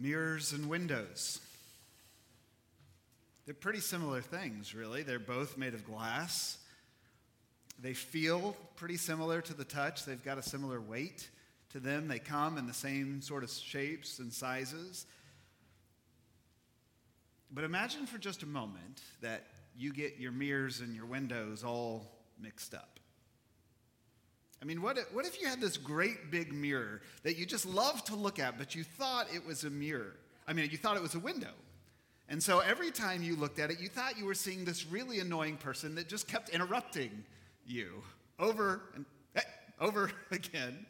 mirrors and windows. They're pretty similar things, really. They're both made of glass. They feel pretty similar to the touch, they've got a similar weight to them. They come in the same sort of shapes and sizes. But imagine for just a moment that you get your mirrors and your windows all mixed up. I mean, what if, what if you had this great big mirror that you just loved to look at, but you thought it was a mirror? I mean, you thought it was a window. And so every time you looked at it, you thought you were seeing this really annoying person that just kept interrupting you over and over again.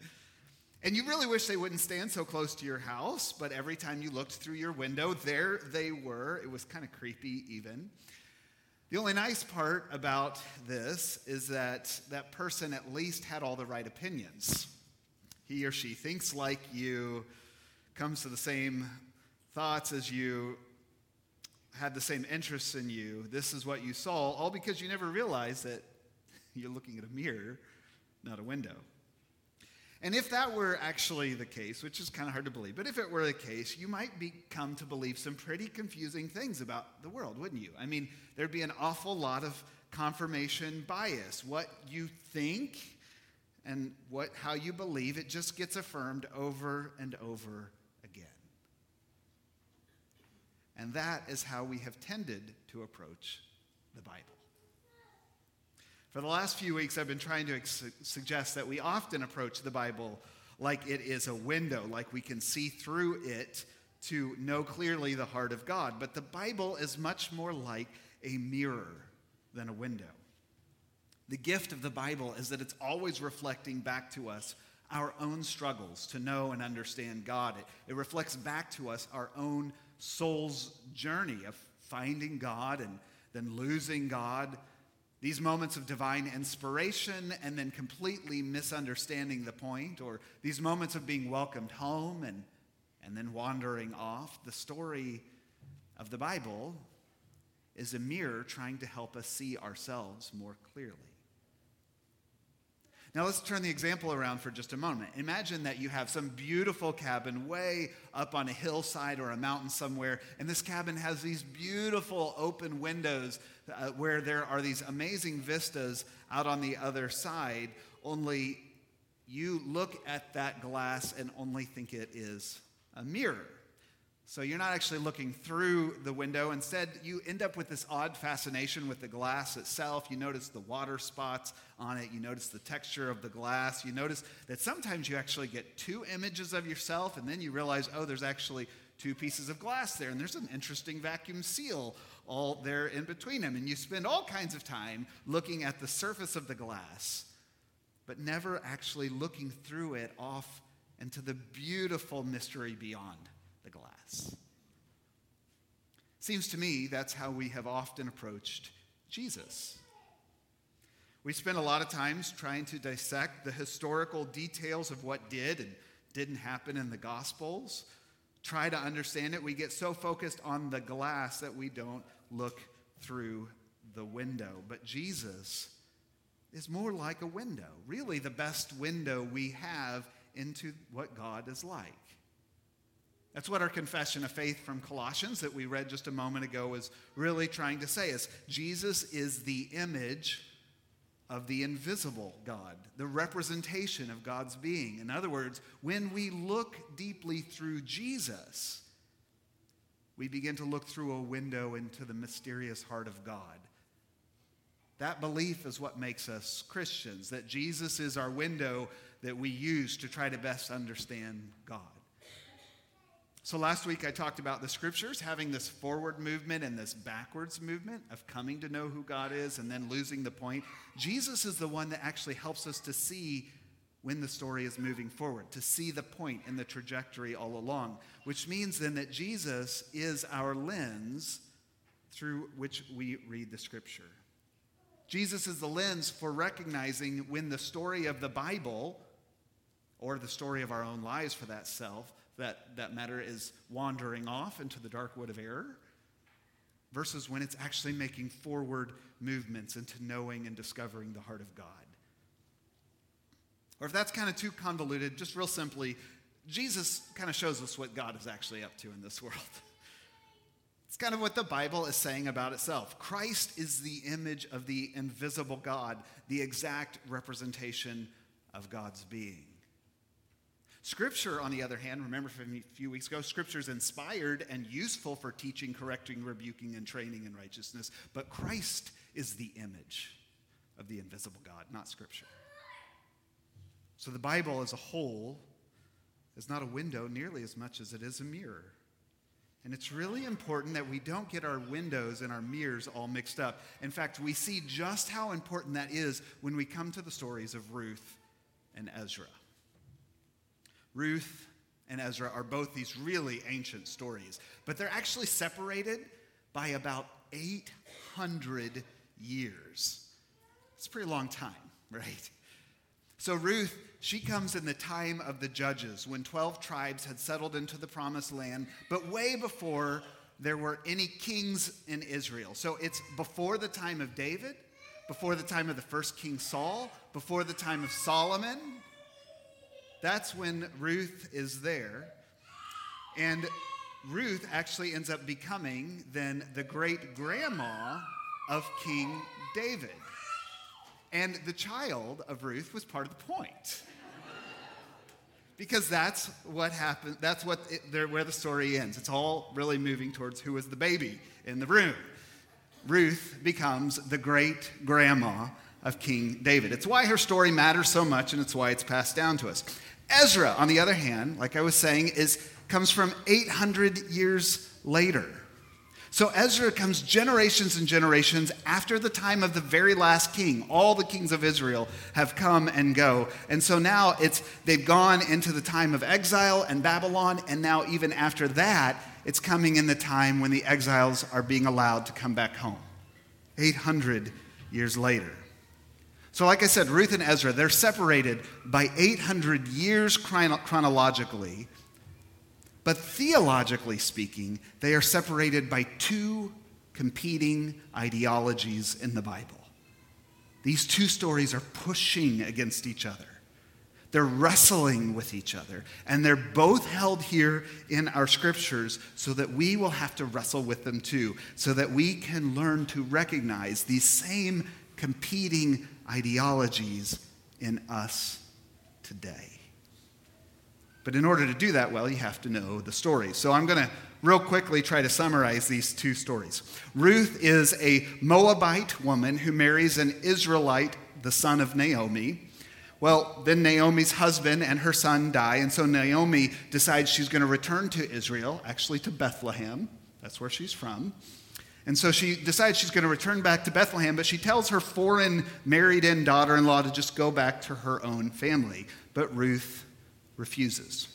And you really wish they wouldn't stand so close to your house, but every time you looked through your window, there they were. It was kind of creepy, even. The only nice part about this is that that person at least had all the right opinions. He or she thinks like you, comes to the same thoughts as you, had the same interests in you. This is what you saw, all because you never realized that you're looking at a mirror, not a window. And if that were actually the case, which is kind of hard to believe, but if it were the case, you might be, come to believe some pretty confusing things about the world, wouldn't you? I mean, there'd be an awful lot of confirmation bias. What you think and what, how you believe, it just gets affirmed over and over again. And that is how we have tended to approach the Bible. For the last few weeks, I've been trying to ex- suggest that we often approach the Bible like it is a window, like we can see through it to know clearly the heart of God. But the Bible is much more like a mirror than a window. The gift of the Bible is that it's always reflecting back to us our own struggles to know and understand God. It, it reflects back to us our own soul's journey of finding God and then losing God these moments of divine inspiration and then completely misunderstanding the point, or these moments of being welcomed home and, and then wandering off, the story of the Bible is a mirror trying to help us see ourselves more clearly. Now, let's turn the example around for just a moment. Imagine that you have some beautiful cabin way up on a hillside or a mountain somewhere, and this cabin has these beautiful open windows uh, where there are these amazing vistas out on the other side, only you look at that glass and only think it is a mirror. So you're not actually looking through the window. Instead, you end up with this odd fascination with the glass itself. You notice the water spots on it. You notice the texture of the glass. You notice that sometimes you actually get two images of yourself, and then you realize, oh, there's actually two pieces of glass there, and there's an interesting vacuum seal all there in between them. And you spend all kinds of time looking at the surface of the glass, but never actually looking through it off into the beautiful mystery beyond the glass. Seems to me that's how we have often approached Jesus. We spend a lot of times trying to dissect the historical details of what did and didn't happen in the Gospels. Try to understand it. We get so focused on the glass that we don't look through the window. But Jesus is more like a window, really, the best window we have into what God is like. That's what our confession of faith from Colossians that we read just a moment ago is really trying to say is Jesus is the image of the invisible God, the representation of God's being. In other words, when we look deeply through Jesus, we begin to look through a window into the mysterious heart of God. That belief is what makes us Christians, that Jesus is our window that we use to try to best understand God. So last week I talked about the scriptures having this forward movement and this backwards movement of coming to know who God is and then losing the point. Jesus is the one that actually helps us to see when the story is moving forward, to see the point and the trajectory all along, which means then that Jesus is our lens through which we read the scripture. Jesus is the lens for recognizing when the story of the Bible or the story of our own lives for that self that, that matter is wandering off into the dark wood of error versus when it's actually making forward movements into knowing and discovering the heart of God. Or if that's kind of too convoluted, just real simply, Jesus kind of shows us what God is actually up to in this world. It's kind of what the Bible is saying about itself. Christ is the image of the invisible God, the exact representation of God's being. Scripture, on the other hand, remember from a few weeks ago, Scripture is inspired and useful for teaching, correcting, rebuking, and training in righteousness. But Christ is the image of the invisible God, not Scripture. So the Bible as a whole is not a window nearly as much as it is a mirror. And it's really important that we don't get our windows and our mirrors all mixed up. In fact, we see just how important that is when we come to the stories of Ruth and Ezra. Ruth and Ezra are both these really ancient stories, but they're actually separated by about 800 years. It's a pretty long time, right? So Ruth, she comes in the time of the judges when 12 tribes had settled into the promised land, but way before there were any kings in Israel. So it's before the time of David, before the time of the first king Saul, before the time of Solomon. That's when Ruth is there. And Ruth actually ends up becoming then the great grandma of King David. And the child of Ruth was part of the point. because that's what happened, that's what it, where the story ends. It's all really moving towards who was the baby in the room. Ruth becomes the great grandma of King David. It's why her story matters so much and it's why it's passed down to us. Ezra, on the other hand, like I was saying, is, comes from 800 years later. So Ezra comes generations and generations after the time of the very last king. All the kings of Israel have come and go. And so now it's they've gone into the time of exile and Babylon and now even after that it's coming in the time when the exiles are being allowed to come back home. 800 years later. So like I said Ruth and Ezra they're separated by 800 years chronologically but theologically speaking, they are separated by two competing ideologies in the Bible. These two stories are pushing against each other. They're wrestling with each other, and they're both held here in our scriptures so that we will have to wrestle with them too, so that we can learn to recognize these same competing ideologies in us today. But in order to do that well, you have to know the stories. So I'm going to real quickly try to summarize these two stories. Ruth is a Moabite woman who marries an Israelite, the son of Naomi. Well, then Naomi's husband and her son die, and so Naomi decides she's going to return to Israel, actually to Bethlehem. That's where she's from. And so she decides she's going to return back to Bethlehem, but she tells her foreign married in daughter in law to just go back to her own family. But Ruth refuses.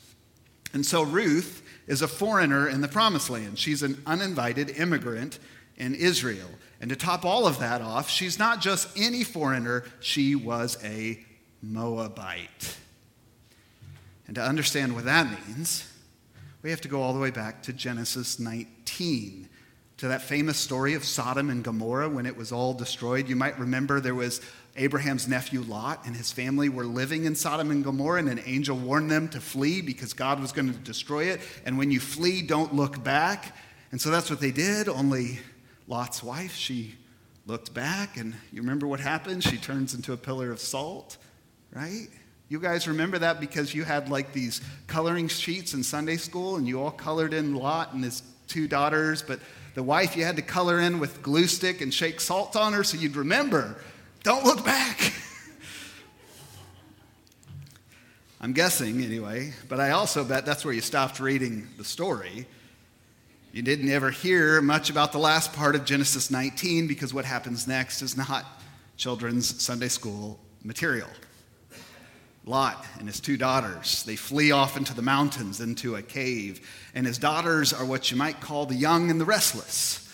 And so Ruth is a foreigner in the promised land. She's an uninvited immigrant in Israel. And to top all of that off, she's not just any foreigner, she was a Moabite. And to understand what that means, we have to go all the way back to Genesis 19, to that famous story of Sodom and Gomorrah when it was all destroyed. You might remember there was Abraham's nephew Lot and his family were living in Sodom and Gomorrah, and an angel warned them to flee because God was going to destroy it. And when you flee, don't look back. And so that's what they did. Only Lot's wife, she looked back, and you remember what happened? She turns into a pillar of salt, right? You guys remember that because you had like these coloring sheets in Sunday school, and you all colored in Lot and his two daughters, but the wife you had to color in with glue stick and shake salt on her so you'd remember don't look back. I'm guessing anyway, but I also bet that's where you stopped reading the story. You didn't ever hear much about the last part of Genesis 19 because what happens next is not children's Sunday school material. Lot and his two daughters, they flee off into the mountains, into a cave. And his daughters are what you might call the young and the restless.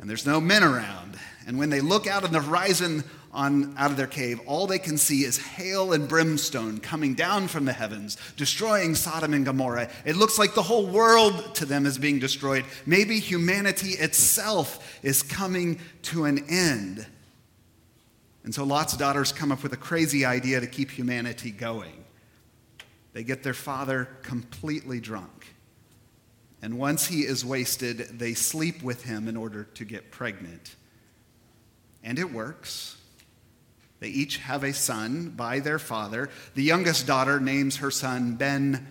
And there's no men around. And when they look out on the horizon on, out of their cave, all they can see is hail and brimstone coming down from the heavens, destroying Sodom and Gomorrah. It looks like the whole world to them is being destroyed. Maybe humanity itself is coming to an end. And so Lot's daughters come up with a crazy idea to keep humanity going. they get their father completely drunk. And once he is wasted, they sleep with him in order to get pregnant. And it works. They each have a son by their father. The youngest daughter names her son Ben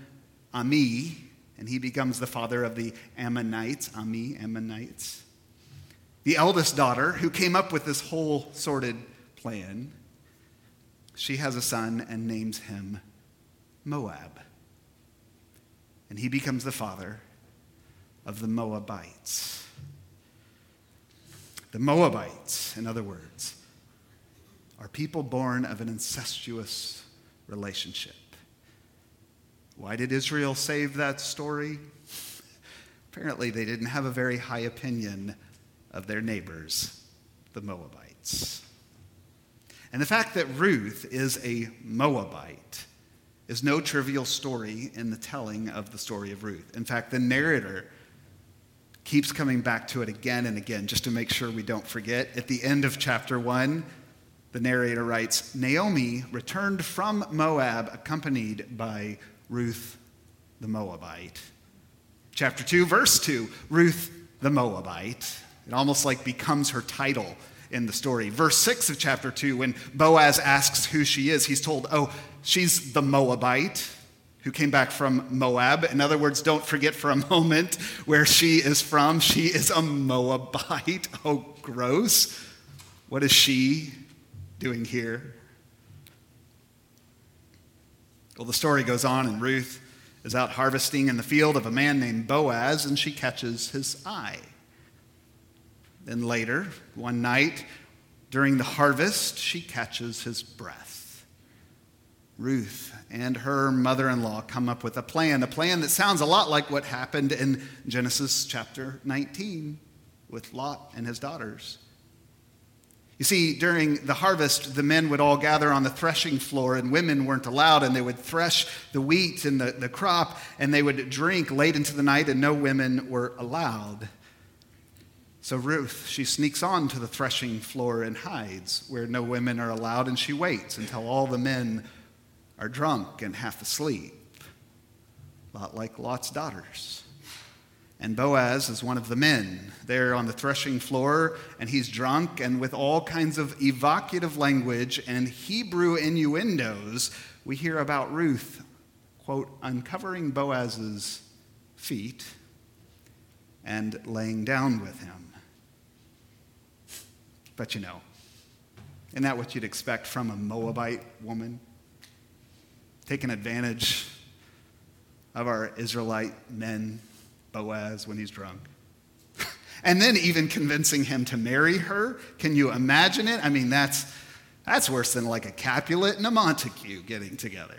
Ami, and he becomes the father of the Ammonites. Ami, Ammonites. The eldest daughter, who came up with this whole sorted plan, she has a son and names him Moab. And he becomes the father of the Moabites. The Moabites, in other words, are people born of an incestuous relationship. Why did Israel save that story? Apparently, they didn't have a very high opinion of their neighbors, the Moabites. And the fact that Ruth is a Moabite is no trivial story in the telling of the story of Ruth. In fact, the narrator keeps coming back to it again and again just to make sure we don't forget. At the end of chapter 1, the narrator writes Naomi returned from Moab accompanied by Ruth the Moabite. Chapter 2, verse 2, Ruth the Moabite. It almost like becomes her title in the story. Verse 6 of chapter 2, when Boaz asks who she is, he's told, Oh, she's the Moabite who came back from Moab. In other words, don't forget for a moment where she is from. She is a Moabite. Oh, gross. What is she doing here? Well, the story goes on, and Ruth is out harvesting in the field of a man named Boaz, and she catches his eye. Then later, one night during the harvest, she catches his breath. Ruth and her mother in law come up with a plan, a plan that sounds a lot like what happened in Genesis chapter 19 with Lot and his daughters. You see, during the harvest, the men would all gather on the threshing floor, and women weren't allowed, and they would thresh the wheat and the, the crop, and they would drink late into the night, and no women were allowed. So Ruth, she sneaks on to the threshing floor and hides where no women are allowed, and she waits until all the men are drunk and half asleep. A lot like Lot's daughters. And Boaz is one of the men there on the threshing floor, and he's drunk, and with all kinds of evocative language and Hebrew innuendos, we hear about Ruth, quote, uncovering Boaz's feet and laying down with him. But you know, isn't that what you'd expect from a Moabite woman? Taking advantage of our Israelite men, Boaz, when he's drunk. and then even convincing him to marry her. Can you imagine it? I mean, that's, that's worse than like a Capulet and a Montague getting together.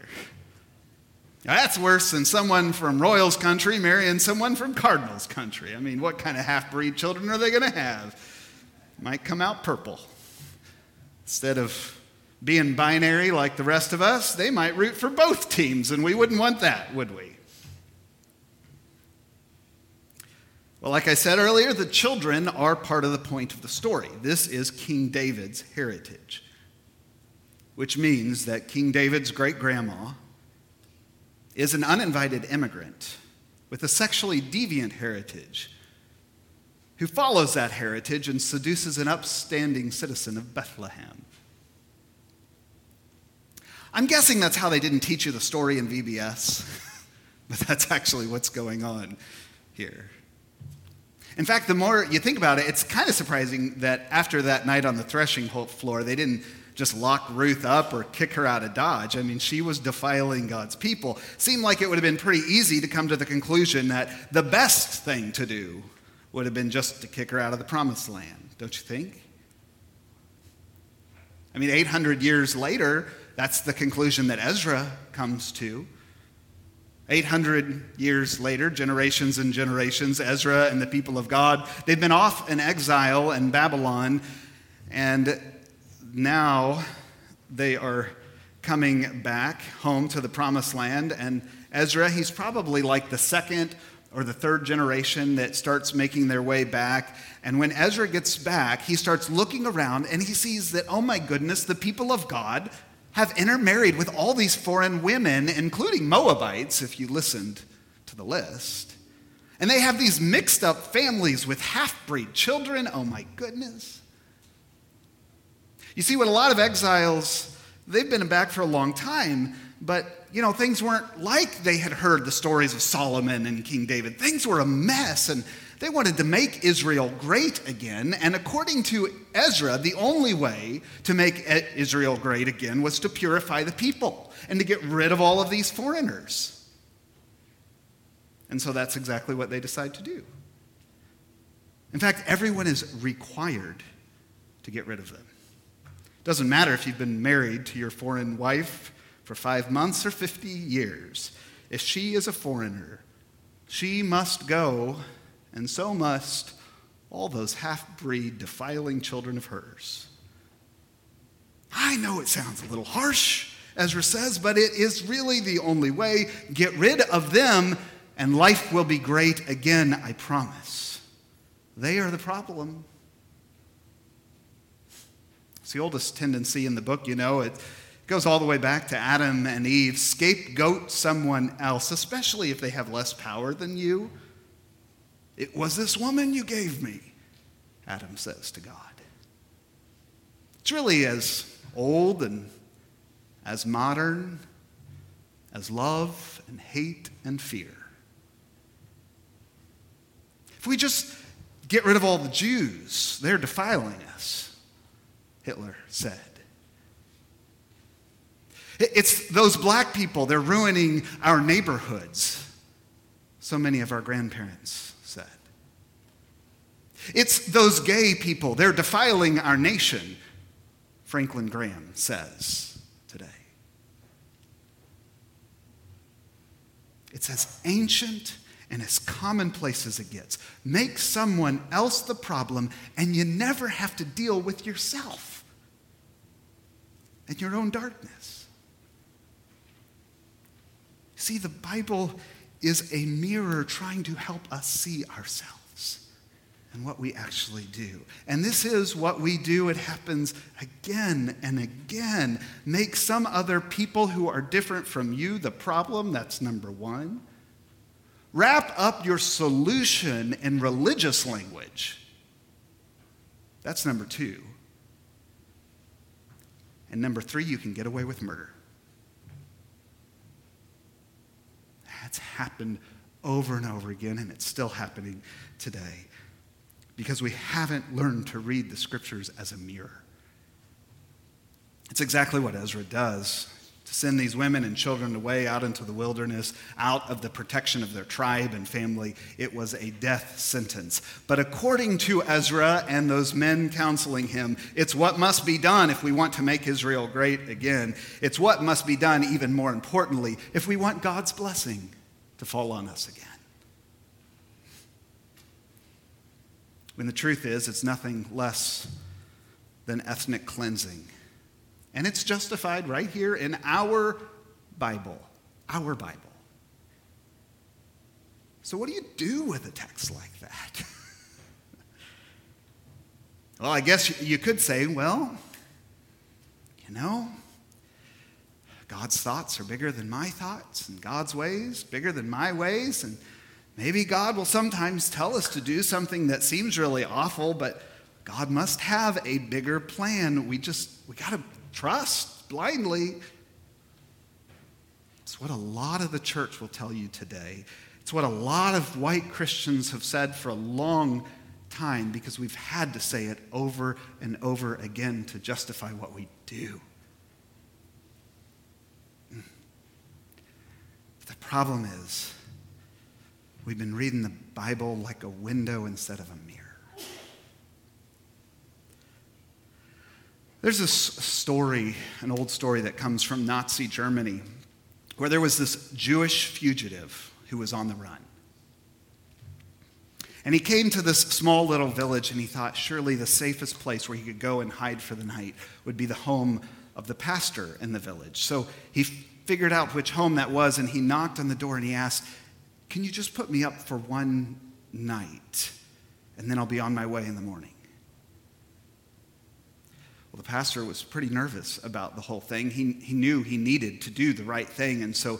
That's worse than someone from Royals country marrying someone from Cardinals country. I mean, what kind of half breed children are they going to have? Might come out purple. Instead of being binary like the rest of us, they might root for both teams, and we wouldn't want that, would we? Well, like I said earlier, the children are part of the point of the story. This is King David's heritage, which means that King David's great grandma is an uninvited immigrant with a sexually deviant heritage who follows that heritage and seduces an upstanding citizen of Bethlehem. I'm guessing that's how they didn't teach you the story in VBS, but that's actually what's going on here. In fact, the more you think about it, it's kind of surprising that after that night on the threshing floor, they didn't just lock Ruth up or kick her out of Dodge. I mean, she was defiling God's people. Seemed like it would have been pretty easy to come to the conclusion that the best thing to do would have been just to kick her out of the promised land, don't you think? I mean, 800 years later, that's the conclusion that Ezra comes to. 800 years later, generations and generations, Ezra and the people of God, they've been off in exile in Babylon, and now they are coming back home to the promised land. And Ezra, he's probably like the second or the third generation that starts making their way back. And when Ezra gets back, he starts looking around and he sees that, oh my goodness, the people of God, have intermarried with all these foreign women, including Moabites, if you listened to the list. And they have these mixed up families with half breed children. Oh my goodness. You see, what a lot of exiles, they've been back for a long time, but you know, things weren't like they had heard the stories of Solomon and King David. Things were a mess, and they wanted to make Israel great again. And according to Ezra, the only way to make Israel great again was to purify the people and to get rid of all of these foreigners. And so that's exactly what they decide to do. In fact, everyone is required to get rid of them. Doesn't matter if you've been married to your foreign wife for five months or 50 years. If she is a foreigner, she must go, and so must all those half breed, defiling children of hers. I know it sounds a little harsh, Ezra says, but it is really the only way. Get rid of them, and life will be great again, I promise. They are the problem. It's the oldest tendency in the book, you know. It, goes all the way back to Adam and Eve. Scapegoat someone else, especially if they have less power than you. It was this woman you gave me, Adam says to God. It's really as old and as modern as love and hate and fear. If we just get rid of all the Jews, they're defiling us, Hitler said. It's those black people, they're ruining our neighborhoods. So many of our grandparents said. It's those gay people, they're defiling our nation, Franklin Graham says today. It's as ancient and as commonplace as it gets. Make someone else the problem, and you never have to deal with yourself and your own darkness. See, the Bible is a mirror trying to help us see ourselves and what we actually do. And this is what we do. It happens again and again. Make some other people who are different from you the problem. That's number one. Wrap up your solution in religious language. That's number two. And number three, you can get away with murder. That's happened over and over again, and it's still happening today because we haven't learned to read the scriptures as a mirror. It's exactly what Ezra does to send these women and children away out into the wilderness, out of the protection of their tribe and family. It was a death sentence. But according to Ezra and those men counseling him, it's what must be done if we want to make Israel great again. It's what must be done, even more importantly, if we want God's blessing to fall on us again. When the truth is, it's nothing less than ethnic cleansing. And it's justified right here in our Bible. Our Bible. So, what do you do with a text like that? well, I guess you could say, well, you know, God's thoughts are bigger than my thoughts, and God's ways bigger than my ways. And maybe God will sometimes tell us to do something that seems really awful, but God must have a bigger plan. We just, we got to trust blindly. It's what a lot of the church will tell you today. It's what a lot of white Christians have said for a long time because we've had to say it over and over again to justify what we do. Mm. The problem is, we've been reading the Bible like a window instead of a mirror. There's this story, an old story that comes from Nazi Germany, where there was this Jewish fugitive who was on the run. And he came to this small little village and he thought surely the safest place where he could go and hide for the night would be the home of the pastor in the village. So he figured out which home that was, and he knocked on the door and he asked, Can you just put me up for one night? And then I'll be on my way in the morning. The pastor was pretty nervous about the whole thing. He, he knew he needed to do the right thing, and so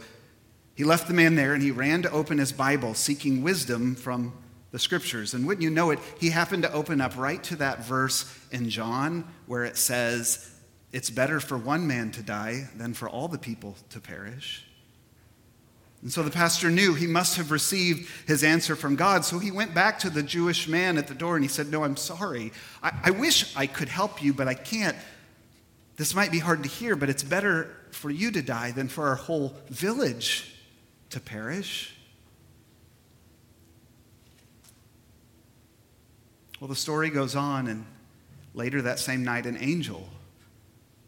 he left the man there and he ran to open his Bible, seeking wisdom from the scriptures. And wouldn't you know it, he happened to open up right to that verse in John where it says, It's better for one man to die than for all the people to perish. And so the pastor knew he must have received his answer from God. So he went back to the Jewish man at the door and he said, No, I'm sorry. I, I wish I could help you, but I can't. This might be hard to hear, but it's better for you to die than for our whole village to perish. Well, the story goes on, and later that same night, an angel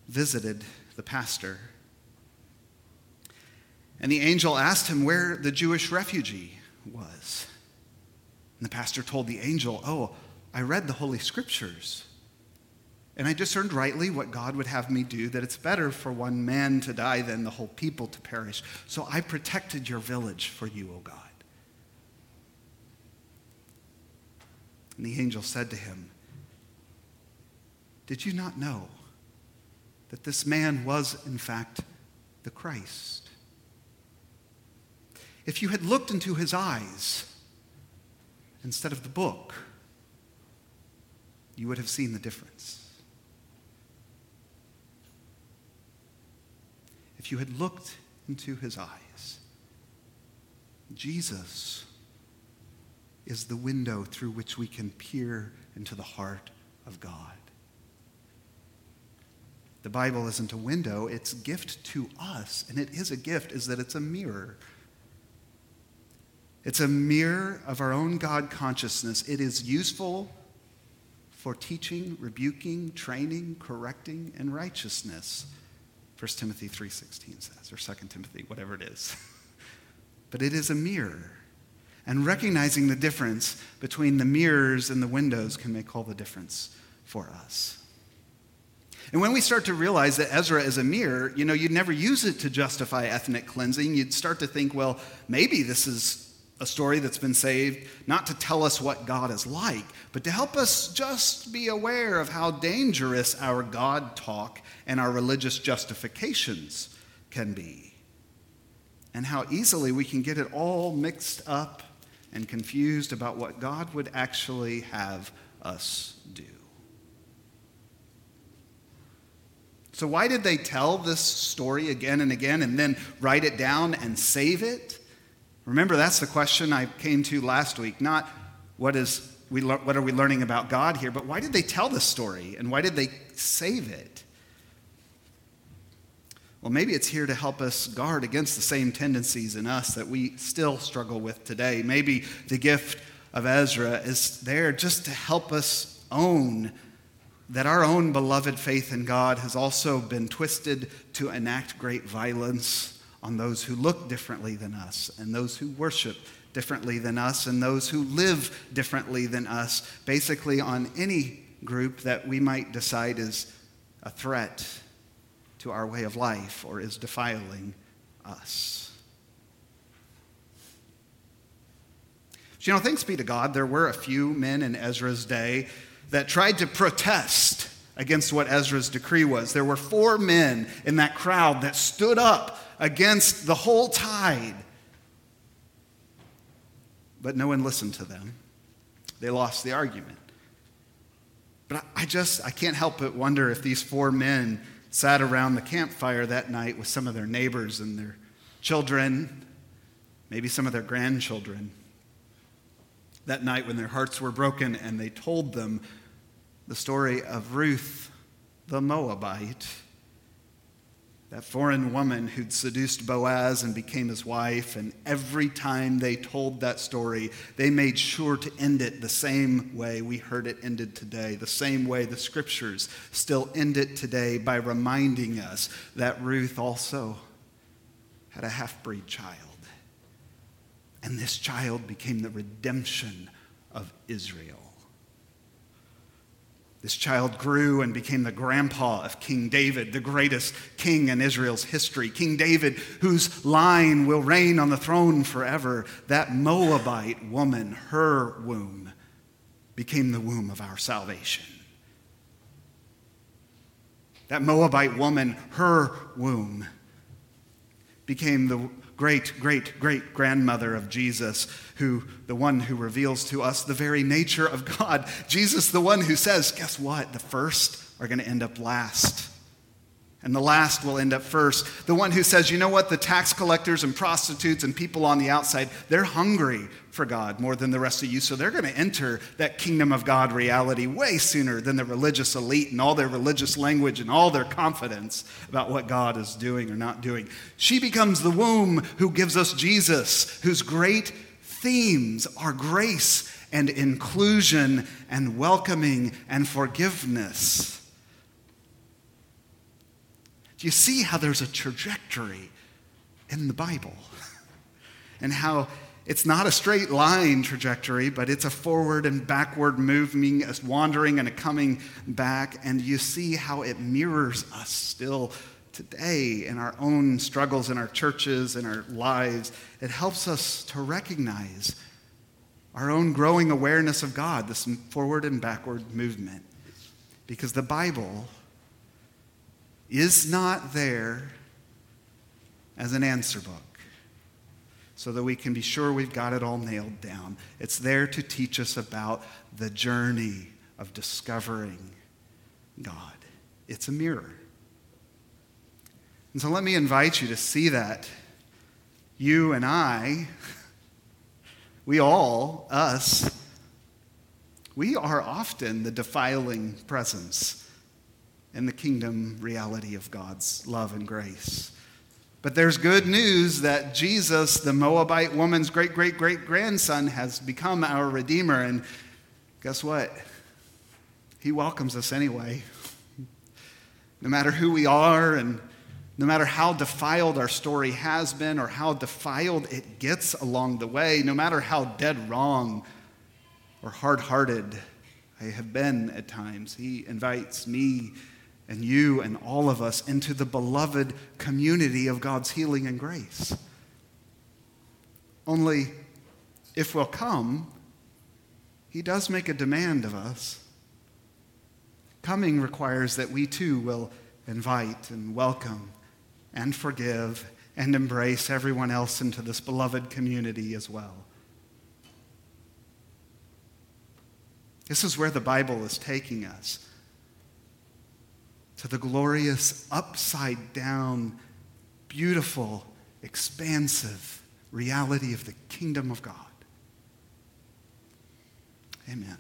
visited the pastor. And the angel asked him where the Jewish refugee was. And the pastor told the angel, Oh, I read the Holy Scriptures. And I discerned rightly what God would have me do, that it's better for one man to die than the whole people to perish. So I protected your village for you, O God. And the angel said to him, Did you not know that this man was, in fact, the Christ? If you had looked into his eyes instead of the book, you would have seen the difference. If you had looked into his eyes, Jesus is the window through which we can peer into the heart of God. The Bible isn't a window, it's gift to us, and it is a gift, is that it's a mirror. It's a mirror of our own God consciousness. It is useful for teaching, rebuking, training, correcting, and righteousness. 1 Timothy 3:16 says, or 2 Timothy, whatever it is. but it is a mirror. And recognizing the difference between the mirrors and the windows can make all the difference for us. And when we start to realize that Ezra is a mirror, you know, you'd never use it to justify ethnic cleansing. You'd start to think, well, maybe this is a story that's been saved not to tell us what God is like, but to help us just be aware of how dangerous our God talk and our religious justifications can be, and how easily we can get it all mixed up and confused about what God would actually have us do. So, why did they tell this story again and again and then write it down and save it? Remember, that's the question I came to last week. Not what, is we, what are we learning about God here, but why did they tell this story and why did they save it? Well, maybe it's here to help us guard against the same tendencies in us that we still struggle with today. Maybe the gift of Ezra is there just to help us own that our own beloved faith in God has also been twisted to enact great violence on those who look differently than us, and those who worship differently than us, and those who live differently than us, basically on any group that we might decide is a threat to our way of life or is defiling us. But, you know, thanks be to God, there were a few men in Ezra's day that tried to protest against what Ezra's decree was. There were four men in that crowd that stood up against the whole tide. But no one listened to them. They lost the argument. But I just, I can't help but wonder if these four men sat around the campfire that night with some of their neighbors and their children, maybe some of their grandchildren. That night when their hearts were broken and they told them the story of Ruth the Moabite that foreign woman who'd seduced Boaz and became his wife. And every time they told that story, they made sure to end it the same way we heard it ended today, the same way the scriptures still end it today by reminding us that Ruth also had a half breed child. And this child became the redemption of Israel. This child grew and became the grandpa of King David, the greatest king in Israel's history. King David, whose line will reign on the throne forever. That Moabite woman, her womb, became the womb of our salvation. That Moabite woman, her womb became the great, great, great grandmother of Jesus, who, the one who reveals to us the very nature of God. Jesus, the one who says, guess what? The first are going to end up last and the last will end up first. The one who says, you know what, the tax collectors and prostitutes and people on the outside, they're hungry for God more than the rest of you, so they're going to enter that kingdom of God reality way sooner than the religious elite and all their religious language and all their confidence about what God is doing or not doing. She becomes the womb who gives us Jesus, whose great themes are grace and inclusion and welcoming and forgiveness. Do you see how there's a trajectory in the Bible? and how it's not a straight line trajectory, but it's a forward and backward moving, a wandering and a coming back. And you see how it mirrors us still today in our own struggles in our churches, in our lives. It helps us to recognize our own growing awareness of God, this forward and backward movement. Because the Bible is not there as an answer book so that we can be sure we've got it all nailed down. It's there to teach us about the journey of discovering God. It's a mirror. And so let me invite you to see that. You and I, we all, us, we are often the defiling presence in the kingdom reality of God's love and grace. But there's good news that Jesus, the Moabite woman's great great great grandson, has become our Redeemer. And guess what? He welcomes us anyway. No matter who we are, and no matter how defiled our story has been, or how defiled it gets along the way, no matter how dead wrong or hard hearted I have been at times, He invites me and you and all of us into the beloved community of God's healing and grace. Only if we'll come, He does make a demand of us. Coming requires that we too will invite and welcome and forgive and embrace everyone else into this beloved community as well. This is where the Bible is taking us to the glorious, upside down, beautiful, expansive reality of the kingdom of God. Amen.